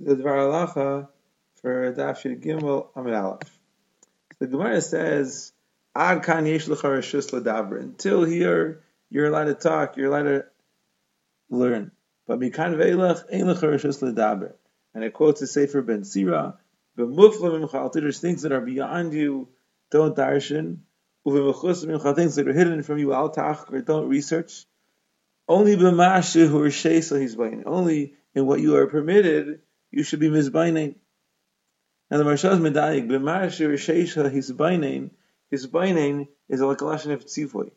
the Dvar Halacha for Daf Shir Gimel Amid Aleph. The Gemara says, Ad kan yesh ladabra. Until here, you're allowed to talk, you're allowed to learn. But mikan veilach ein lecha reshus. And it quotes the Sefer Ben Sira, B'mufla mimchal, there's things that are beyond you, don't darshan. Uv'mechus mimchal, things that are hidden from you, al tach, or don't research. Only b'mashu hu reshesa he's Only in what you are permitted, you should be mizbainin. Now the Maharsha is medayik, b'mashu reshesa he's his bainin is a lashon of tzivoy.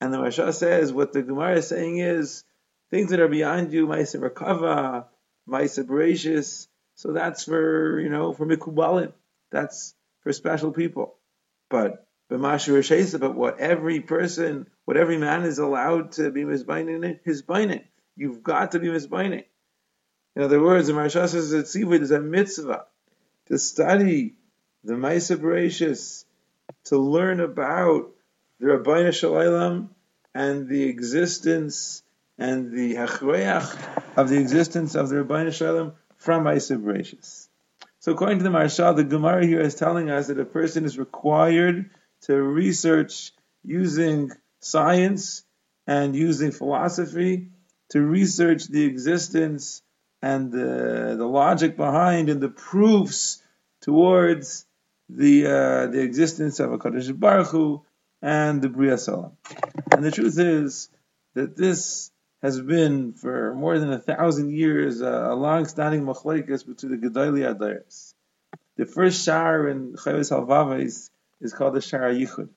And the Maharsha says what the Gemara is saying is things that are beyond you, ma'aseh merkava, ma'aseh bereshis. So that's for you know for mikubalim. That's for special people. But but what every person, what every man is allowed to be misbainin, his bainin. You've got to be misbainin. In other words, the Maharsha says that tzivoy is a mitzvah to study the ma'aseh bereshis to learn about the Rabbeinu Shalom and the existence and the hachreach of the existence of the Rabbeinu Shalom from Isaac Bereshis. So according to the Maharsha, the Gemara here is telling us that a person is required to research using science and using philosophy to research the existence and the, the logic behind and the proofs towards the uh, the existence of a Kadosh Baruch Hu and the Bria Salam. And the truth is that this has been for more than a thousand years uh, a long-standing machlekes between the Gedali Adayas. The first shar in Chovos HaLevava is, called the Shar Yichud.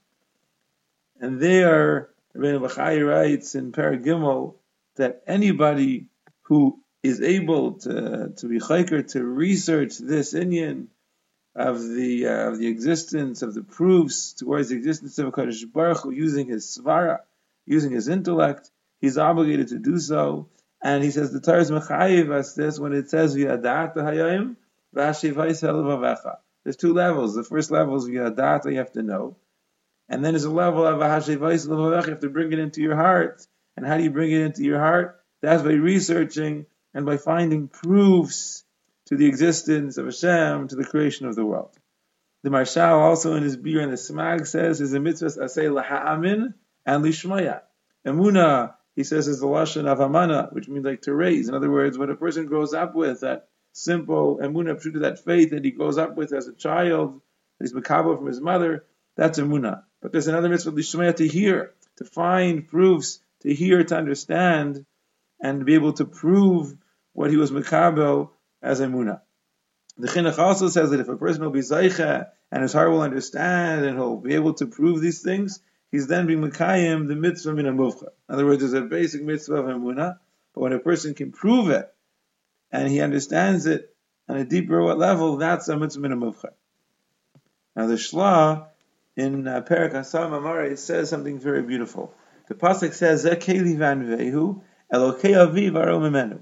And there, Rabbeinu Bachai writes in Paragimel that anybody who is able to, to be chayker, to research this Indian, of the uh, of the existence of the proofs towards the existence of a Kadosh Baruch Hu using his svara, using his intellect, he's obligated to do so. And he says the Torah is mechayiv as this when it says v'yadat hayayim v'hashivais There's two levels. The first level is v'yadat, you have to know, and then there's a level of v'hashivais you have to bring it into your heart. And how do you bring it into your heart? That's by researching and by finding proofs to the existence of Hashem, to the creation of the world. The Maharshal also in his beer and the Smag says is a mitzvah asay laha'amin and lishmaya. Emuna, he says, is the lashon of amana, which means like to raise. In other words, what a person grows up with, that simple emuna, true to that faith that he grows up with as a child, that he's makabo from his mother, that's emuna. But there's another mitzvah lishmaya to hear, to find proofs, to hear, to understand, and be able to prove what he was makabo as Emunah. The Chinuch also says that if a person will be Zaycha and his heart will understand and he'll be able to prove these things, he's then being Mekayim the mitzvah min In other words, there's a basic mitzvah of Emunah, but when a person can prove it and he understands it on a deeper level, that's a mitzvah min Now the Shla in uh, Perak Asam Amare says something very beautiful. The pasuk says, "Zekeli van vehu Elokei aviv arom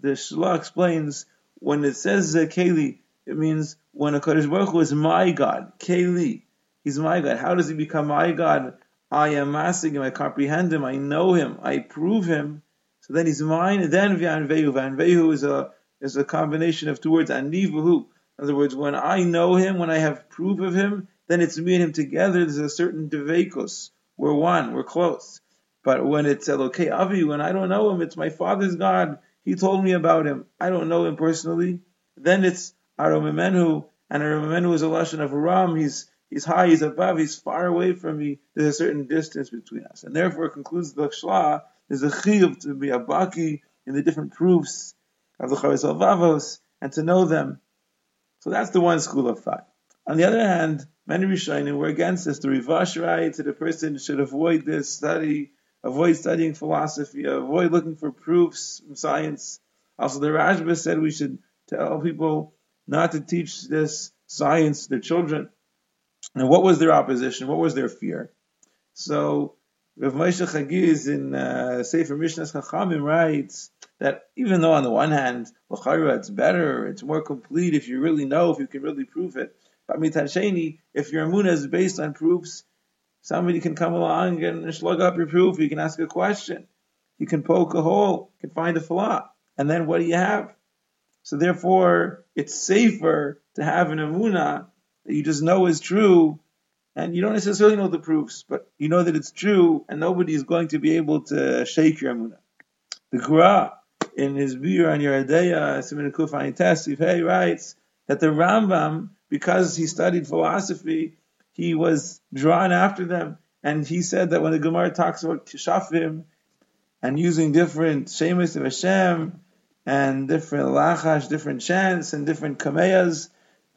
The Shla explains when it says uh, Keli, it means when a Kadosh Baruch Hu is my God, Keli, he's my God. How does he become my God? I am masking him, I comprehend him, I know him, I prove him. So then he's mine. Then V'anvehu. V'anvehu is a is a combination of two words, anivahu. In other words, when I know him, when I have proof of him, then it's me and him together. There's a certain devekos. We're one. We're close. But when it's Elokei Avi, when I don't know him, it's my father's God. He told me about him. I don't know him personally. Then it's Aromimenu, and Aromimenu is a lashon of Ram. He's he's high, he's above, he's far away from me. There's a certain distance between us, and therefore concludes the Shla. There's a chiyuv to be a baki in the different proofs of the Chavis Vavos and to know them. So that's the one school of thought. On the other hand, many Rishonim were against this. The Rivash writes that a person should avoid this study avoid studying philosophy, avoid looking for proofs from science. Also, the Rashba said we should tell people not to teach this science to their children. And what was their opposition? What was their fear? So, Rav Moshe Chagiz in uh, Sefer Mishnas Chachamim writes that even though on the one hand, l'chayra, it's better, it's more complete if you really know, if you can really prove it. But mitasheni, if your amunah is based on proofs, Somebody can come along and slug up your proof. You can ask a question. You can poke a hole. You can find a flaw. And then what do you have? So therefore, it's safer to have an amuna that you just know is true, and you don't necessarily know the proofs, but you know that it's true, and nobody is going to be able to shake your amuna. The Gra in his beer on Yoreh De'ah, Siman Kuf Ayin Tes, he writes that the Rambam, because he studied philosophy, he was drawn after them, and he said that when the Gemara talks about Kishafim and using different Shemus of Hashem and different lachash, different chants and different kameyas,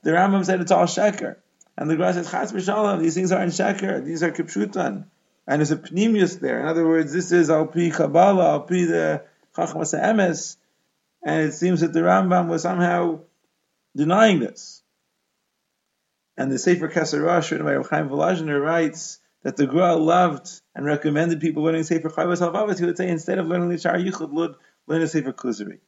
the Rambam said it's all sheker. And the Gemara says, Chas b'shalom, these things aren't sheker, these are kipshutan. And there's a pneumius there. In other words, this is al pi Kabbalah, al pi the Chachmas Emes, and it seems that the Rambam was somehow denying this. And the Sefer Keser Rosh, written by Rav Chaim Volozhiner, writes that the Gra loved and recommended people learning Sefer Chovos HaLevavos. He would say instead of learning the Shar Yichud learn the Sefer Kuzari.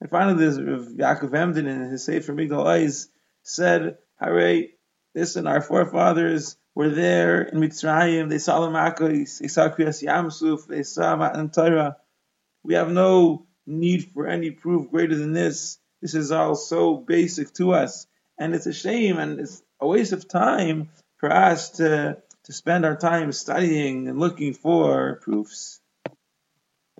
And finally, there's Rav Yaakov Emden in his Sefer Migdal Ois said, Hare, this and our forefathers were there in Mitzrayim, they saw the Makkos, they saw Kriyas Yamsuf, they saw Matan Torah. We have no need for any proof greater than this. This is all so basic to us. And it's a shame and it's a waste of time for us to, to spend our time studying and looking for proofs.